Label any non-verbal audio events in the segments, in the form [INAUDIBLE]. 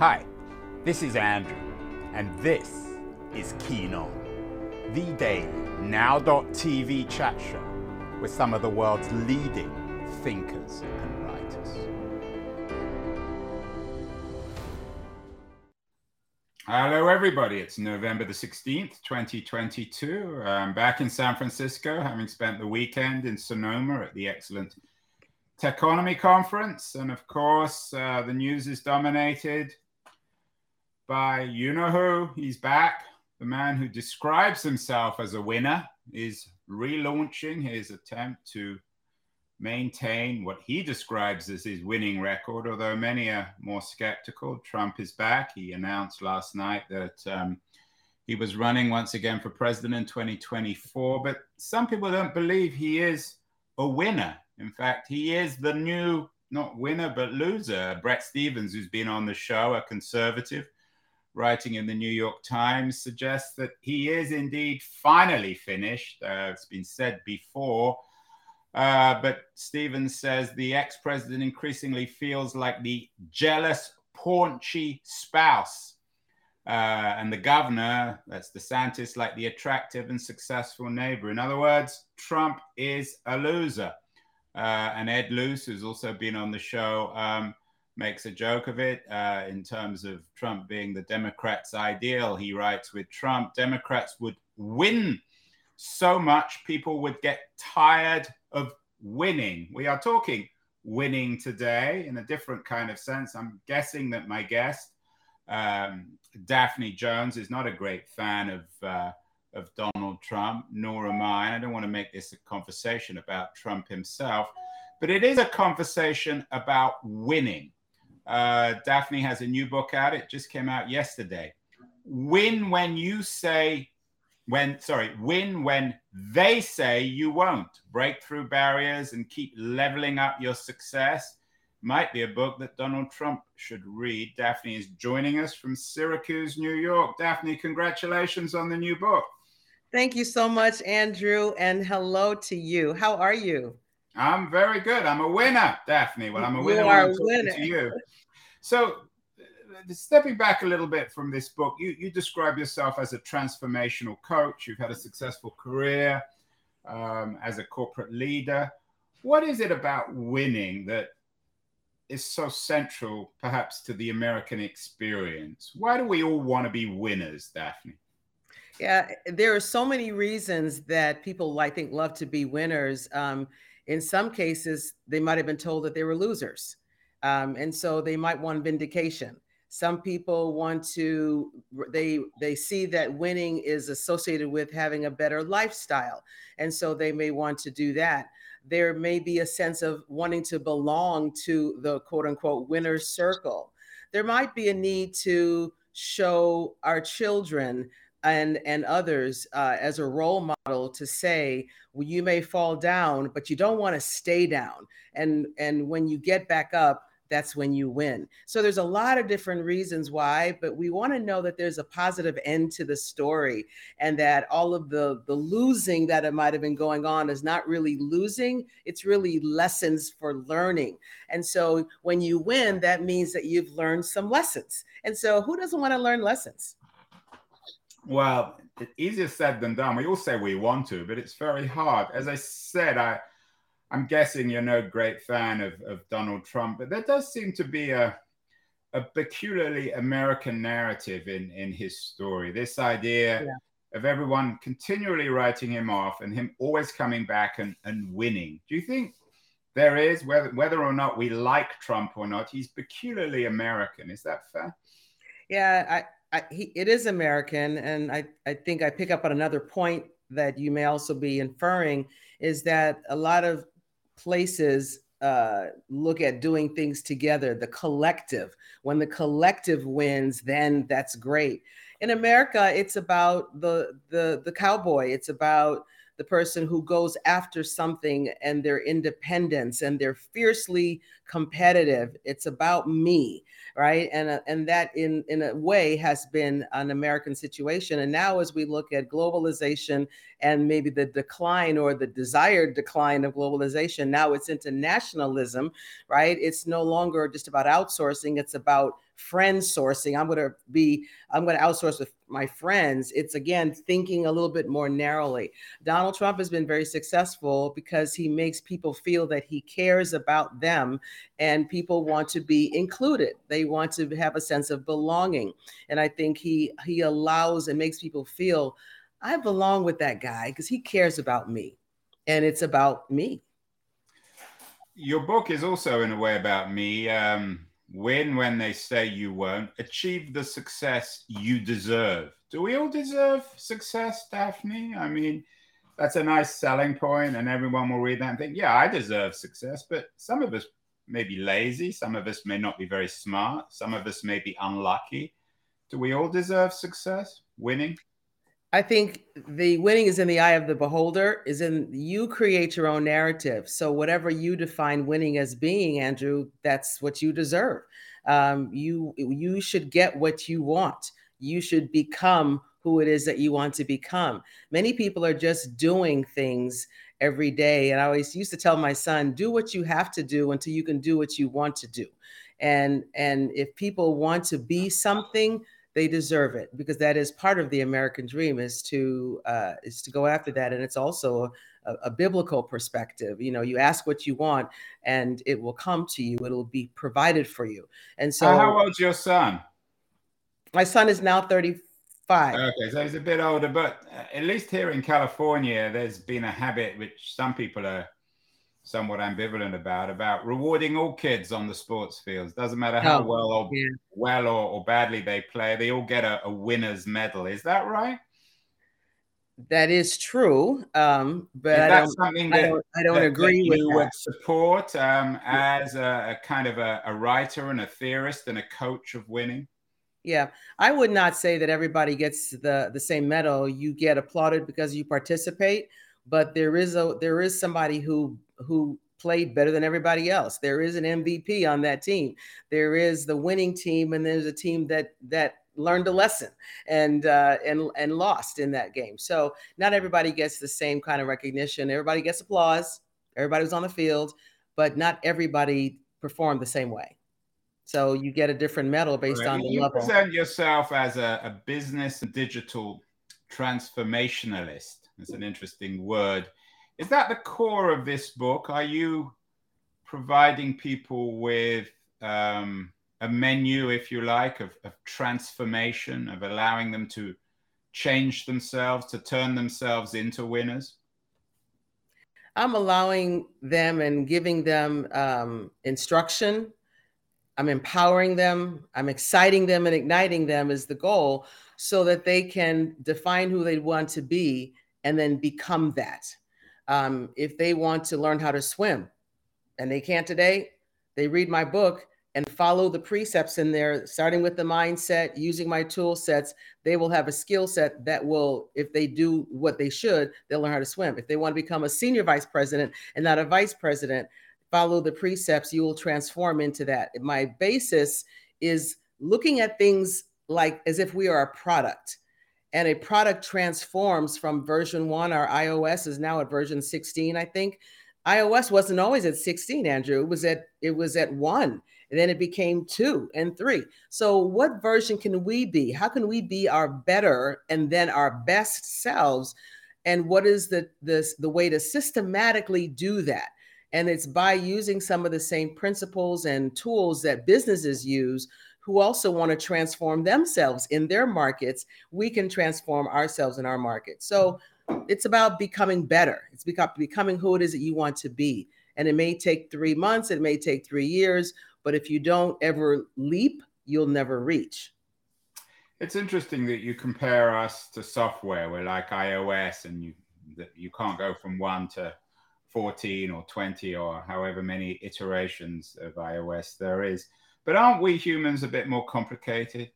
Hi, this is Andrew, and this is Keen On, the daily now.tv chat show with some of the world's leading thinkers and writers. Hello, everybody. It's November the 16th, 2022. I'm back in San Francisco, having spent the weekend in Sonoma at the excellent Techonomy Conference. And of course, uh, the news is dominated by you know who. He's back. The man who describes himself as a winner is relaunching his attempt to maintain what he describes as his winning record, although many are more skeptical. Trump is back. He announced last night that um, he was running once again for president in 2024, but some people don't believe he is a winner. In fact, he is the new, not winner, but loser. Bret Stephens, who's been on the show, a conservative, writing in the New York Times, suggests that he is indeed finally finished. Uh, it's been said before. Uh, but Stephens says the ex president increasingly feels like the jealous, paunchy spouse. Uh, and the governor, that's DeSantis, like the attractive and successful neighbor. In other words, Trump is a loser. Uh, and Ed Luce, who's also been on the show, um, makes a joke of it uh, in terms of Trump being the Democrats' ideal. He writes with Trump, Democrats would win so much, people would get tired of winning. We are talking winning today in a different kind of sense. I'm guessing that my guest, um, Daphne Jones, is not a great fan of. Uh, of Donald Trump, nor am I. I don't want to make this a conversation about Trump himself, but it is a conversation about winning. Uh, Daphne has a new book out. It just came out yesterday. Win when you say, when, sorry, win when they say you won't. Break through barriers and keep leveling up your success. Might be a book that Donald Trump should read. Daphne is joining us from Syracuse, New York. Daphne, congratulations on the new book. Thank you so much, Andrew, and hello to you. How are you? I'm very good. I'm a winner, Daphne. Well, I'm a winner. You are a winner. To you. So, uh, stepping back a little bit from this book, you, you describe yourself as a transformational coach. You've had a successful career um, as a corporate leader. What is it about winning that is so central, perhaps, to the American experience? Why do we all want to be winners, Daphne? Yeah, there are so many reasons that people, I think, love to be winners. Um, in some cases, they might have been told that they were losers. Um, and so they might want vindication. Some people want to, they, they see that winning is associated with having a better lifestyle. And so they may want to do that. There may be a sense of wanting to belong to the quote unquote winner's circle. There might be a need to show our children and and others uh, as a role model to say well, you may fall down but you don't want to stay down. And and when you get back up that's when you win. So there's a lot of different reasons why but we want to know that there's a positive end to the story and that all of the the losing that it might have been going on is not really losing it's really lessons for learning. And so when you win that means that you've learned some lessons. And so who doesn't want to learn lessons well, easier said than done. We all say we want to, but it's very hard. As I said, I, I'm guessing you're no great fan of, of Donald Trump, but there does seem to be a, a peculiarly American narrative in, in his story. This idea yeah. of everyone continually writing him off and him always coming back and, and winning. Do you think there is, whether, whether or not we like Trump or not, he's peculiarly American? Is that fair? Yeah, I, it is American, and I, I think I pick up on another point that you may also be inferring is that a lot of places uh, look at doing things together, the collective. When the collective wins, then that's great. In America, it's about the the the cowboy. It's about the person who goes after something and their independence and they're fiercely competitive. It's about me right? And uh, and that in in a way has been an American situation. And now, as we look at globalization and maybe the decline or the desired decline of globalization, now it's internationalism, right? It's no longer just about outsourcing; it's about friend sourcing. I'm going to be, I'm going to outsource with my friends. It's again thinking a little bit more narrowly. Donald Trump has been very successful because he makes people feel that he cares about them and people want to be included. They want to have a sense of belonging. And I think he he allows and makes people feel I belong with that guy because he cares about me and it's about me. Your book is also, in a way, about me. Um, win when they say you won't, achieve the success you deserve. Do we all deserve success, Daphne? I mean, that's a nice selling point, and everyone will read that and think, yeah, I deserve success. But some of us may be lazy, some of us may not be very smart, some of us may be unlucky. Do we all deserve success, winning? I think the winning is in the eye of the beholder, is in you create your own narrative. So, whatever you define winning as being, Andrew, that's what you deserve. Um, you you should get what you want. You should become who it is that you want to become. Many people are just doing things every day. And I always used to tell my son, do what you have to do until you can do what you want to do. And and if people want to be something, they deserve it because that is part of the American dream is to uh, is to go after that, and it's also a, a, biblical perspective. You know, you ask what you want, and it will come to you. It'll be provided for you. And so, how old's your son? My son is now thirty five. Okay, so he's a bit older, but uh, at least here in California, there's been a habit which some people are somewhat ambivalent about about rewarding all kids on the sports fields. Doesn't matter how oh, well or yeah. well or, or, badly they play, they all get a, a, winner's medal. Is that right? That is true, um, but I don't, something that, I don't, I don't that, agree that with you that. support um, as a, a, kind of a, a writer and a theorist and a coach of winning. Yeah, I would not say that everybody gets the the same medal. You get applauded because you participate, but there is a there is somebody who who played better than everybody else. There is an MVP on that team. There is the winning team, and there's a team that that learned a lesson and uh, and and lost in that game. So not everybody gets the same kind of recognition. Everybody gets applause. Everybody was on the field, but not everybody performed the same way. So you get a different medal based right. on the you level. You present yourself as a, a business and digital transformationalist. It's an interesting word. Is that the core of this book? Are you providing people with um, a menu, if you like, of, of transformation, of allowing them to change themselves, to turn themselves into winners? I'm allowing them and giving them um, instruction. I'm empowering them. I'm exciting them and igniting them is the goal so that they can define who they want to be and then become that. Um, if they want to learn how to swim and they can't today, they read my book and follow the precepts in there, starting with the mindset, using my tool sets, they will have a skill set that will, if they do what they should, they'll learn how to swim. If they want to become a senior vice president and not a vice president, follow the precepts, you will transform into that. My basis is looking at things like as if we are a product and a product transforms from version one, our iOS is now at version 16, I think. iOS wasn't always at 16, Andrew. It was at it was at one, and then it became two and three. So, what version can we be? How can we be our better and then our best selves? And what is the the, the way to systematically do that? And it's by using some of the same principles and tools that businesses use who also want to transform themselves in their markets, we can transform ourselves in our market. So it's about becoming better. It's becoming who it is that you want to be. And it may take three months, it may take three years, but if you don't ever leap, you'll never reach. It's interesting that you compare us to software. We're like iOS, and you you can't go from one to 14 or 20 or however many iterations of iOS there is. But aren't we humans a bit more complicated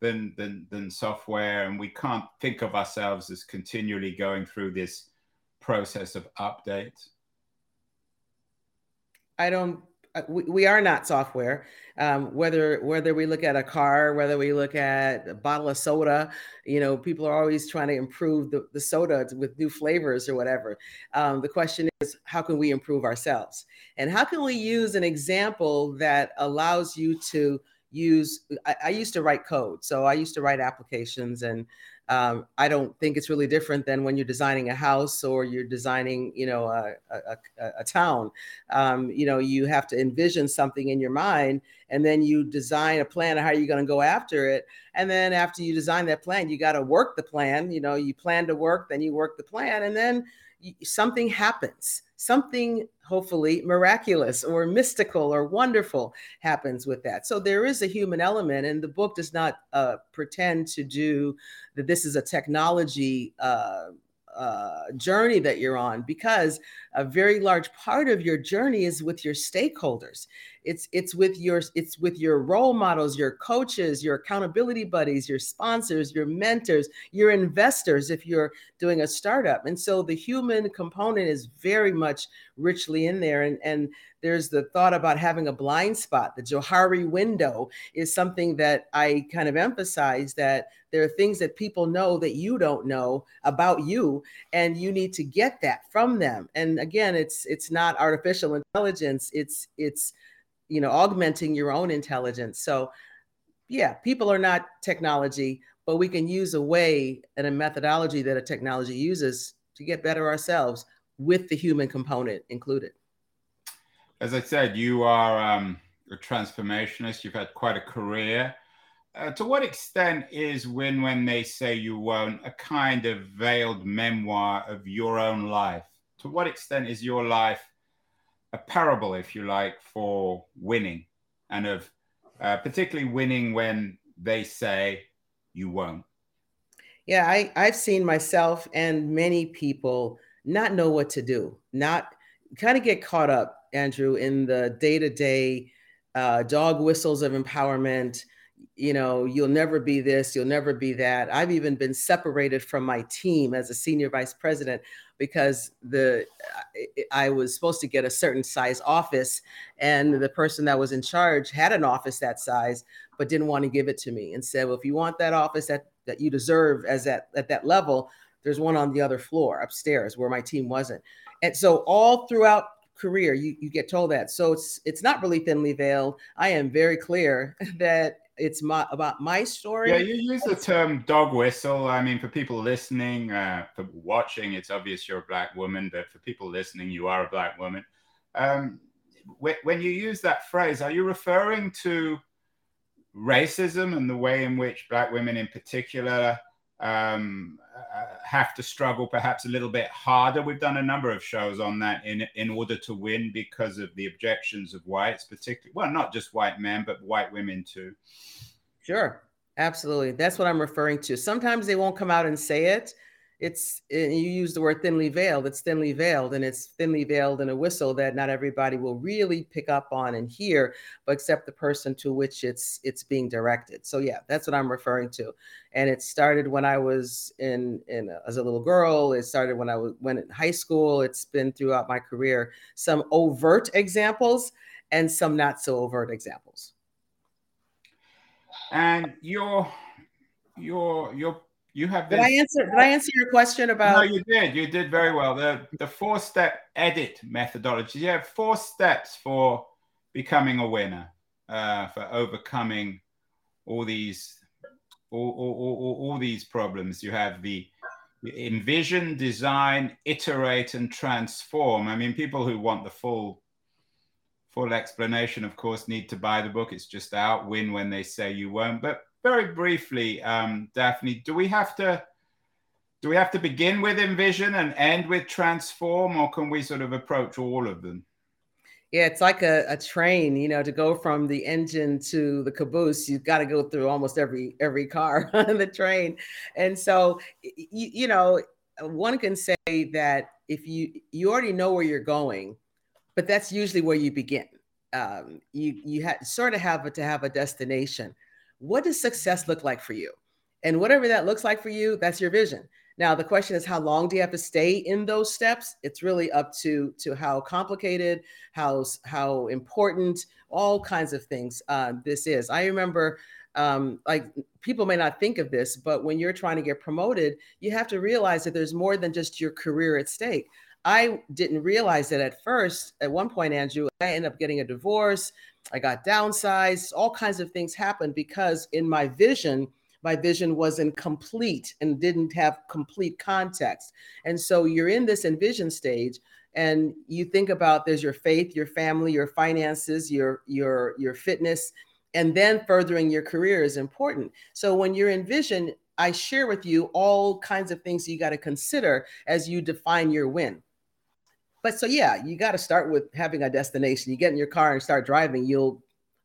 than than than software, and we can't think of ourselves as continually going through this process of updates? I don't. Uh, we, we are not software. Um, whether whether we look at a car, whether we look at a bottle of soda, you know, people are always trying to improve the, the soda with new flavors or whatever. Um, the question is, how can we improve ourselves? And how can we use an example that allows you to use I, I, used to write code so i used to write applications and um, i don't think it's really different than when you're designing a house or you're designing you know a, a, a, a town um, you know you have to envision something in your mind and then you design a plan of how you're going to go after it and then after you design that plan you got to work the plan you know you plan to work then you work the plan and then something happens. Something hopefully miraculous or mystical or wonderful happens with that. So there is a human element and the book does not uh, pretend to do that this is a technology uh, uh, journey that you're on because a very large part of your journey is with your stakeholders it's it's with your it's with your role models your coaches your accountability buddies your sponsors your mentors your investors if you're doing a startup and so the human component is very much richly in there and and there's the thought about having a blind spot. The Johari window is something that I kind of emphasize that there are things that people know that you don't know about you, and you need to get that from them. And again, it's it's not artificial intelligence. It's it's you know augmenting your own intelligence. So yeah, people are not technology, but we can use a way and a methodology that a technology uses to get better ourselves with the human component included as I said, you are um, a transformationist. You've had quite a career. Uh, to what extent is Win When They Say You Won't a kind of veiled memoir of your own life? To what extent is your life a parable, if you like, for winning and of uh, particularly winning when they say you won't? Yeah, I, I've seen myself and many people not know what to do, not kind of get caught up Andrew, in the day to day dog whistles of empowerment. You know, you'll never be this, you'll never be that. I've even been separated from my team as a senior vice president because the I was supposed to get a certain size office, and the person that was in charge had an office that size, but didn't want to give it to me, and said, "Well, if you want that office that that you deserve as at at that level, there's one on the other floor upstairs where my team wasn't." And so all throughout career you, you get told that so it's it's not really thinly veiled i am very clear [LAUGHS] that it's my about my story. Yeah you use the term dog whistle. I mean for people listening uh, for watching it's obvious you're a black woman but for people listening you are a black woman. Um, when you use that phrase are you referring to racism and the way in which black women in particular um, uh, have to struggle perhaps a little bit harder. We've done a number of shows on that in in order to win because of the objections of whites, particularly well, not just white men, but white women too. Sure, absolutely. That's what I'm referring to. Sometimes they won't come out and say it, it's you use the word thinly veiled it's thinly veiled and it's thinly veiled in a whistle that not everybody will really pick up on and hear but except the person to which it's it's being directed. So yeah that's what i'm referring to. And it started when i was in in as a little girl. It started when i went in high school. It's been throughout my career. Some overt examples and some not so overt examples. And your your your you have did i answer did i answer your question about no you did. You did very well. The the four step edit methodology. You have four steps for becoming a winner uh, for overcoming all these all, all, all, all these problems. You have the envision design iterate and transform. I mean people who want the full full explanation of course need to buy the book. It's just out. Win when they say you won't. But very briefly, um, Daphne, do we have to do we have to begin with envision and end with transform, or can we sort of approach all of them? Yeah, it's like a, a train, you know, to go from the engine to the caboose, you've got to go through almost every every car [LAUGHS] on the train. And so you, you know, one can say that if you you already know where you're going, but that's usually where you begin. Um, you you ha- sort of have to have a destination what does success look like for you? And whatever that looks like for you, that's your vision. Now the question is how long do you have to stay in those steps? It's really up to to how complicated, how how important, all kinds of things uh, this is. I remember um, like people may not think of this, but when you're trying to get promoted, you have to realize that there's more than just your career at stake. I didn't realize that at first. At one point, Andrew, I ended up getting a divorce. I got downsized. All kinds of things happened because in my vision, my vision wasn't complete and didn't have complete context. And so you're in this envision stage and you think about there's your faith, your family, your finances, your your your fitness, and then furthering your career is important. So when you're in vision, I share with you all kinds of things you got to consider as you define your win. But so yeah, you got to start with having a destination. You get in your car and start driving, you'll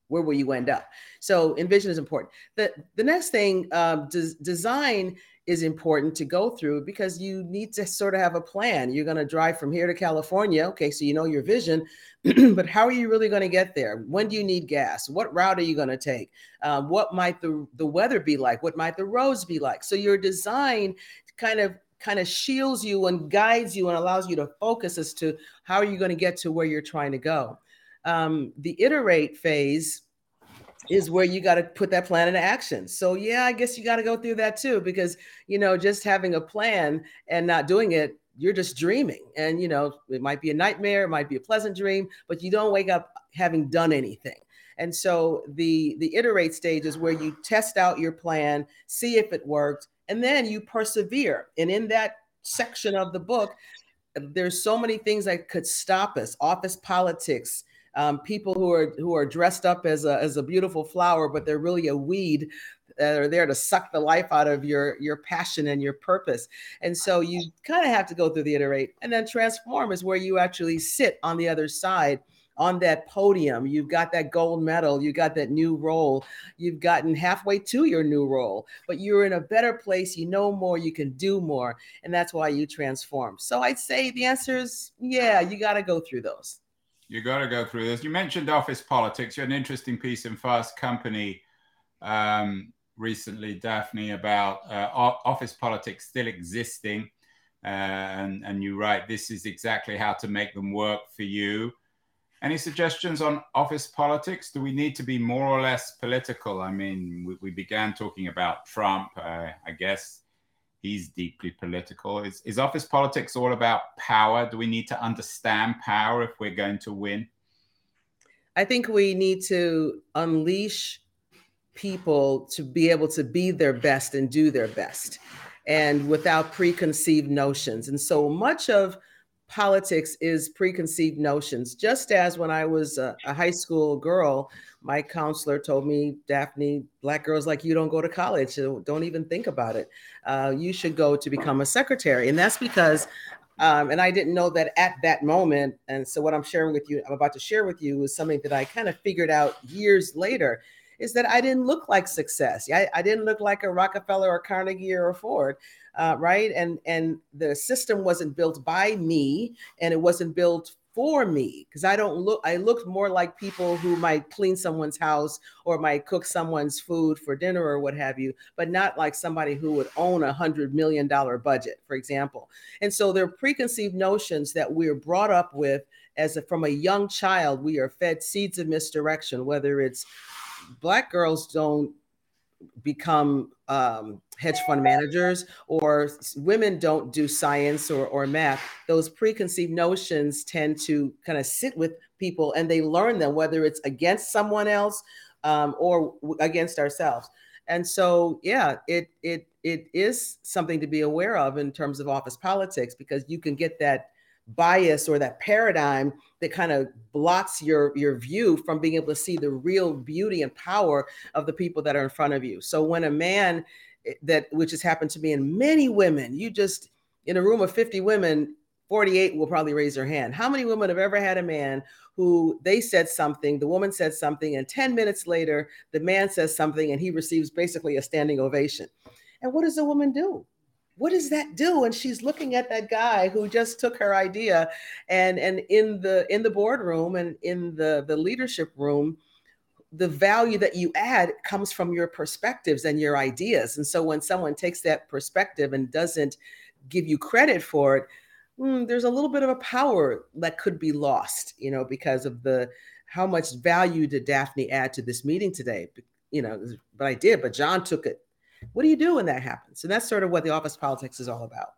where will you end up? So envision is important. The the next thing, um, des- design is important to go through because you need to sort of have a plan. You're going to drive from here to California. Okay, so you know your vision, [CLEARS THROAT] but how are you really going to get there? When do you need gas? What route are you going to take? Uh, what might the, the weather be like? What might the roads be like? So your design kind of kind of shields you and guides you and allows you to focus as to how are you going to get to where you're trying to go. Um, the iterate phase is where you got to put that plan into action. So yeah, I guess you got to go through that too because you know just having a plan and not doing it, you're just dreaming. And you know, it might be a nightmare, it might be a pleasant dream, but you don't wake up having done anything. And so the the iterate stage is where you test out your plan, see if it worked, and then you persevere. And in that section of the book, there's so many things that could stop us, office politics, um, people who are who are dressed up as a as a beautiful flower, but they're really a weed that are there to suck the life out of your your passion and your purpose. And so you kind of have to go through the iterate, and then transform is where you actually sit on the other side on that podium. You've got that gold medal, you got that new role, you've gotten halfway to your new role, but you're in a better place. You know more, you can do more. And that's why you transform. So I'd say the answer is yeah, you got to go through those you got to go through this. You mentioned office politics. You had an interesting piece in Fast Company um, recently, Daphne, about uh, office politics still existing. Uh, and, and you write, this is exactly how to make them work for you. Any suggestions on office politics? Do we need to be more or less political? I mean, we, we began talking about Trump. Uh, I guess he's deeply political. Is, is office politics all about power? Do we need to understand power if we're going to win? I think we need to unleash people to be able to be their best and do their best and without preconceived notions. And so much of politics is preconceived notions. Just as when I was a, a, high school girl, my counselor told me, Daphne, black girls like you don't go to college. Don't even think about it. Uh, you should go to become a secretary. And that's because, um, and I didn't know that at that moment. And so what I'm sharing with you, I'm about to share with you is something that I kind of figured out years later is that I didn't look like success. I, I didn't look like a Rockefeller or Carnegie or Ford uh, right? And and the system wasn't built by me, and it wasn't built for me because I don't look. I looked more like people who might clean someone's house or might cook someone's food for dinner or what have you, but not like somebody who would own a hundred million dollar budget, for example. And so there are preconceived notions that we're brought up with as a, from a young child. We are fed seeds of misdirection, whether it's black girls don't become um, hedge fund managers or women don't do science or, or math those preconceived notions tend to kind of sit with people and they learn them whether it's against someone else um, or against ourselves. And so yeah it it it is something to be aware of in terms of office politics because you can get that bias or that paradigm that kind of blocks your your view from being able to see the real beauty and power of the people that are in front of you. So when a man eh, that which has happened to me and many women you just in a room of 50 women 48 will probably raise their hand. How many women have ever had a man who they said something the woman said something and 10 minutes later the man says something and he receives basically a standing ovation? And what does the woman do what does that do and she's looking at that guy who just took her idea and and in the in the boardroom and in the the leadership room the value that you add comes from your perspectives and your ideas. And so when someone takes that perspective and doesn't give you credit for it mm, there's a little bit of a power that could be lost you know because of the how much value did daphne add to this meeting today? You know but i did but john took it what do you do when that happens? And that's sort of what the office politics is all about.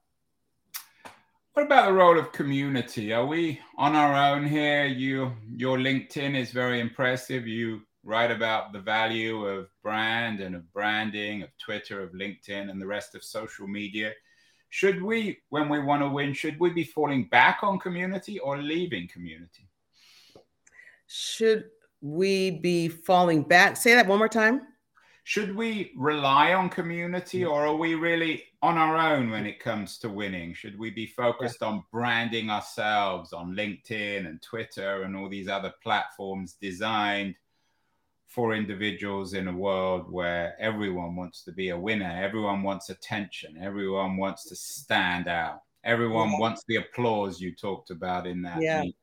What about the role of community? Are we on our own here? You, your LinkedIn is very impressive. You write about the value of brand and of branding, of Twitter, of LinkedIn, and the rest of social media. Should we, when we want to win, should we be falling back on community or leaving community? Should we be falling back? Say that one more time. Should we rely on community or are we really on our own when it comes to winning? Should we be focused on branding ourselves on LinkedIn and Twitter and all these other platforms designed for individuals in a world where everyone wants to be a winner, everyone wants attention, everyone wants to stand out, everyone yeah. wants the applause you talked about in that. Yeah, meeting.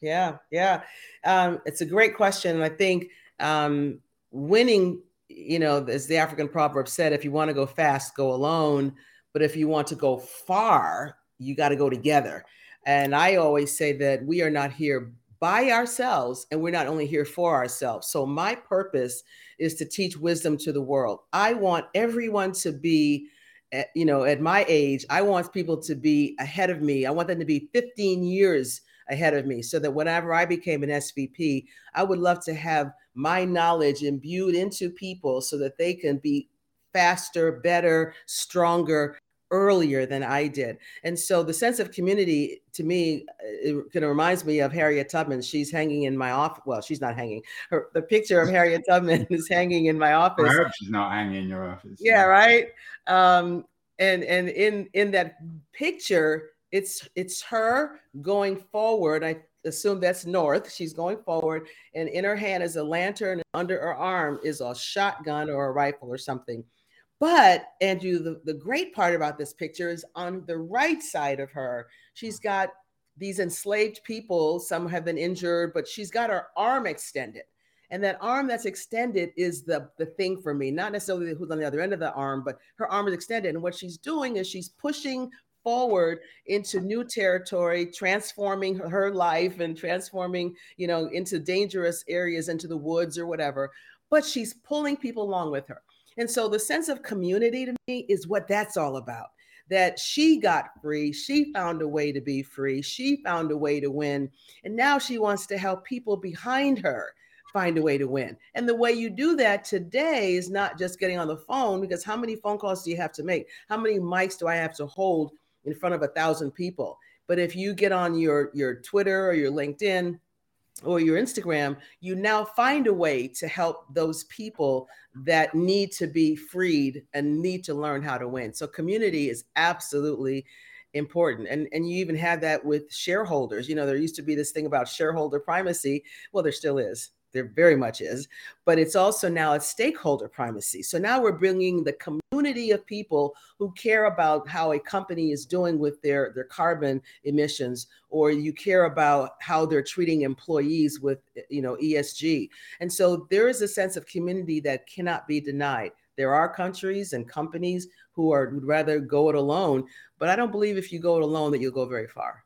yeah, yeah. Um, it's a great question, I think um, winning, you know, as the African proverb said, if you want to go fast, go alone, but if you want to go far, you got to go together. And I always say that we are not here by ourselves and we're not only here for ourselves. So my purpose is to teach wisdom to the world. I want everyone to be eh, you know at my age, I want people to be ahead of me. I want them to be 15 years ahead of me so that whenever I became an SVP, I would love to have my knowledge imbued into people so that they can be faster, better, stronger, earlier than I did. And so the sense of community to me, it kind of reminds me of Harriet Tubman. She's hanging in my office. Well, she's not hanging. Her, the picture of Harriet Tubman [LAUGHS] is hanging in my office. I hope she's not hanging in your office. Yeah, right. Um, and and in in that picture, it's it's her going forward. I assume that's north. She's going forward, and in her hand is a lantern. And under her arm is a shotgun or a rifle or something but Andrew, the, the great part about this picture is on the right side of her, she's got these enslaved people. Some have been injured, but she's got her arm extended. And that arm that's extended is the, the thing for me, not necessarily who's on the other end of the arm, but her arm is extended. And what she's doing is she's pushing forward into new territory, transforming her life and transforming, you know, into dangerous areas, into the woods or whatever. But she's pulling people along with her. And so the sense of community to me is what that's all about. That she got free, she found a way to be free, she found a way to win. And now she wants to help people behind her find a way to win. And the way you do that today is not just getting on the phone, because how many phone calls do you have to make? How many mics do I have to hold in front of a thousand people? But if you get on your, your Twitter or your LinkedIn, or your Instagram, you now find a way to help those people that need to be freed and need to learn how to win. So community is absolutely important. And and you even had that with shareholders. You know, there used to be this thing about shareholder primacy. Well, there still is there very much is, but it's also now a stakeholder primacy. So now we're bringing the community of people who care about how a company is doing with their, their carbon emissions, or you care about how they're treating employees with, you know, ESG. And so there is a sense of community that cannot be denied. There are countries and companies who are would rather go it alone, but I don't believe if you go it alone that you'll go very far.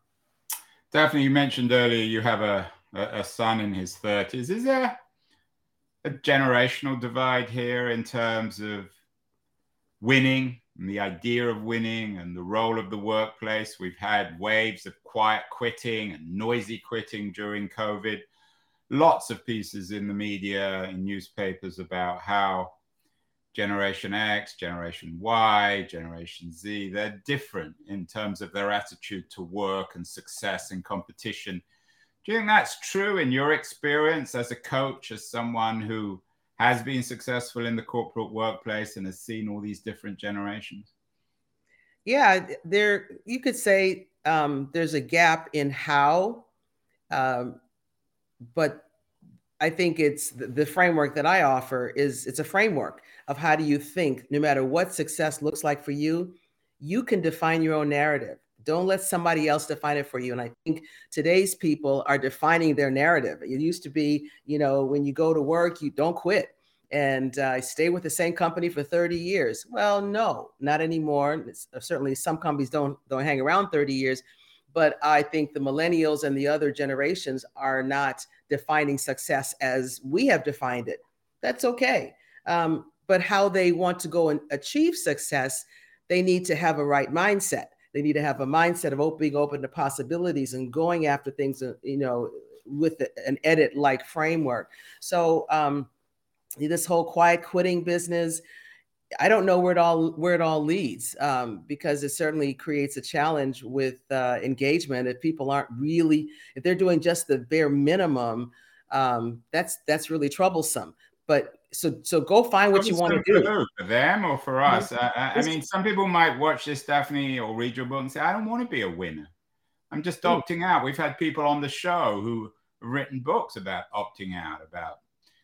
Daphne, you mentioned earlier you have a, a son in his 30s. Is there a generational divide here in terms of winning and the idea of winning and the role of the workplace? We've had waves of quiet quitting and noisy quitting during COVID. Lots of pieces in the media, in newspapers about how Generation X, Generation Y, Generation Z, they're different in terms of their attitude to work and success and competition do you think that's true in your experience as a coach, as someone who has been successful in the corporate workplace and has seen all these different generations? Yeah, there you could say um, there's a gap in how, um, but I think it's the, the framework that I offer is it's a framework of how do you think, no matter what success looks like for you, you can define your own narrative. Don't let somebody else define it for you. And I think today's people are defining their narrative. It used to be, you know, when you go to work, you don't quit and uh, stay with the same company for 30 years. Well, no, not anymore. It's, uh, certainly, some companies don't don't hang around 30 years, but I think the millennials and the other generations are not defining success as we have defined it. That's okay. Um, but how they want to go and achieve success, they need to have a right mindset They need to have a mindset of being open to possibilities and going after things, uh, you know, with an edit like framework. So um, this whole quiet quitting business, I don't know where it all where it all leads um, because it certainly creates a challenge with uh, engagement if people aren't really if they're doing just the bare minimum. Um, that's that's really troublesome. But so so go find what you want to do for them or for us. I, I, mean, some people might watch this Daphne or read your book and say, "I don't want to be a winner. I'm just opting out." We've had people on the show who have written books about opting out, about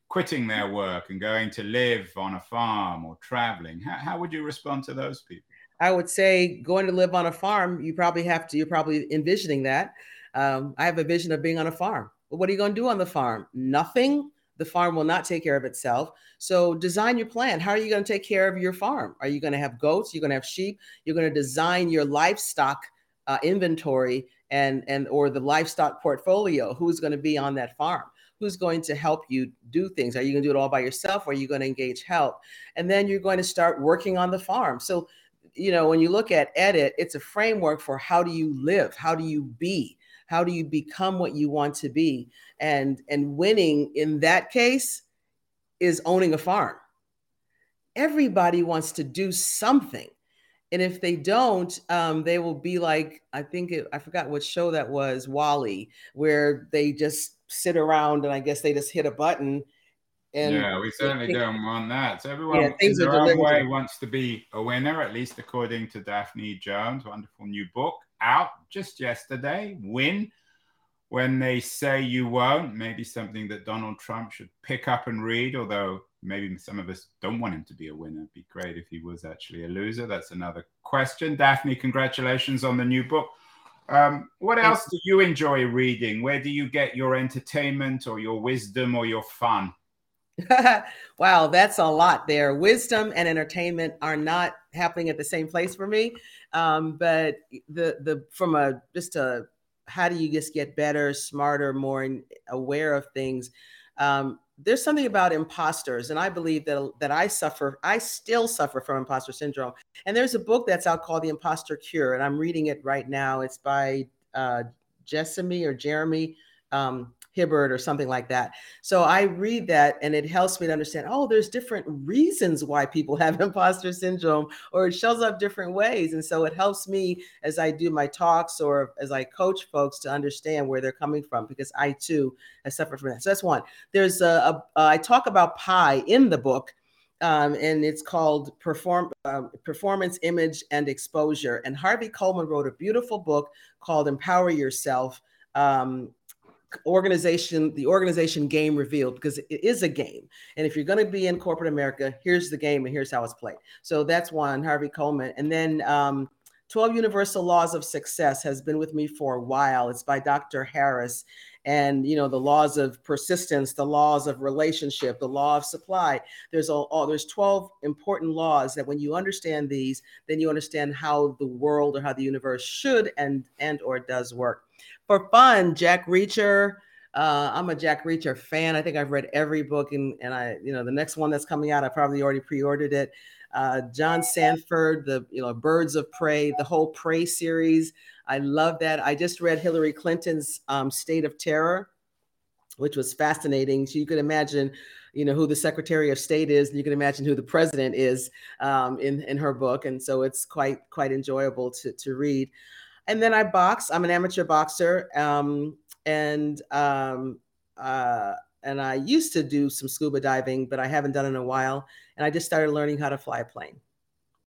quitting their work and going to live on a farm or traveling. How, how would you respond to those people? I would say going to live on a farm. You probably have to. You're probably envisioning that. Um, I have a vision of being on a farm. But what are you going to do on the farm? Nothing. The farm will not take care of itself. So design your plan. How are you going to take care of your farm? Are you going to have goats? You're going to have sheep. You're going to design your livestock uh, inventory and and or the livestock portfolio. Who's going to be on that farm? who's going to help you do things. Are you going to do it all by yourself or are you going to engage help? And then you're going to start working on the farm. So, you know, when you look at edit, it's a framework for how do you live? How do you be? How do you become what you want to be? And and winning in that case is owning a farm. Everybody wants to do something and if they don't um, they will be like i think it, i forgot what show that was WALL-E where they just sit around and I guess they just hit a button. And yeah, we certainly think, don't want that. So everyone yeah, in their own way wants to be a winner, at least according to Daphne Jones. Wonderful new book out just yesterday. Win when they say you won't. Maybe something that Donald Trump should pick up and read, although maybe some of us don't want him to be a winner. It'd be great if he was actually a loser. That's another question. Daphne, congratulations on the new book. Um, what else do you enjoy reading? Where do you get your entertainment or your wisdom or your fun? [LAUGHS] wow, that's a lot there. Wisdom and entertainment are not happening at the same place for me. Um, but the the from a just a how do you just get better, smarter, more aware of things? Um, there's something about imposters and i believe that that i suffer i still suffer from imposter syndrome and there's a book that's out called the imposter cure and i'm reading it right now it's by uh, jessamy or jeremy um, Hibberd or something like that. So I read that and it helps me to understand, oh, there's different reasons why people [LAUGHS] have imposter syndrome or it shows up different ways. And so it helps me as I do my talks or as I coach folks to understand where they're coming from because I too have suffered from that. So that's one. There's a, I talk about pie in the book. Um, and it's called Perform uh, Performance, Image, and Exposure. And Harvey Coleman wrote a beautiful book called Empower Yourself. Um, organization the organization game revealed because it is a game. And if you're going to be in corporate america here's the game and here's how it's played. So that's one harvey coleman. And then um, 12 universal laws of success has been with me for a while. It's by dr harris. And you know the laws of persistence the laws of relationship the law of supply. There's all, all there's 12 important laws that when you understand these then you understand how the world or how the universe should and and or does work for fun, Jack Reacher. Uh, I'm a Jack Reacher fan. I think I've read every book, and and I, you know, the next one that's coming out, I probably already pre-ordered it. Uh, John Sandford, the you know Birds of Prey, the whole Prey series. I love that. I just read Hillary Clinton's um, State of Terror, which was fascinating. So you could imagine, you know, who the Secretary of State is, and you can imagine who the president is um, in in her book, and so it's quite quite enjoyable to to read and then I box. I'm an amateur boxer, um, and um, uh, and I used to do some scuba diving, but I haven't done it in a while. And I just started learning how to fly a plane.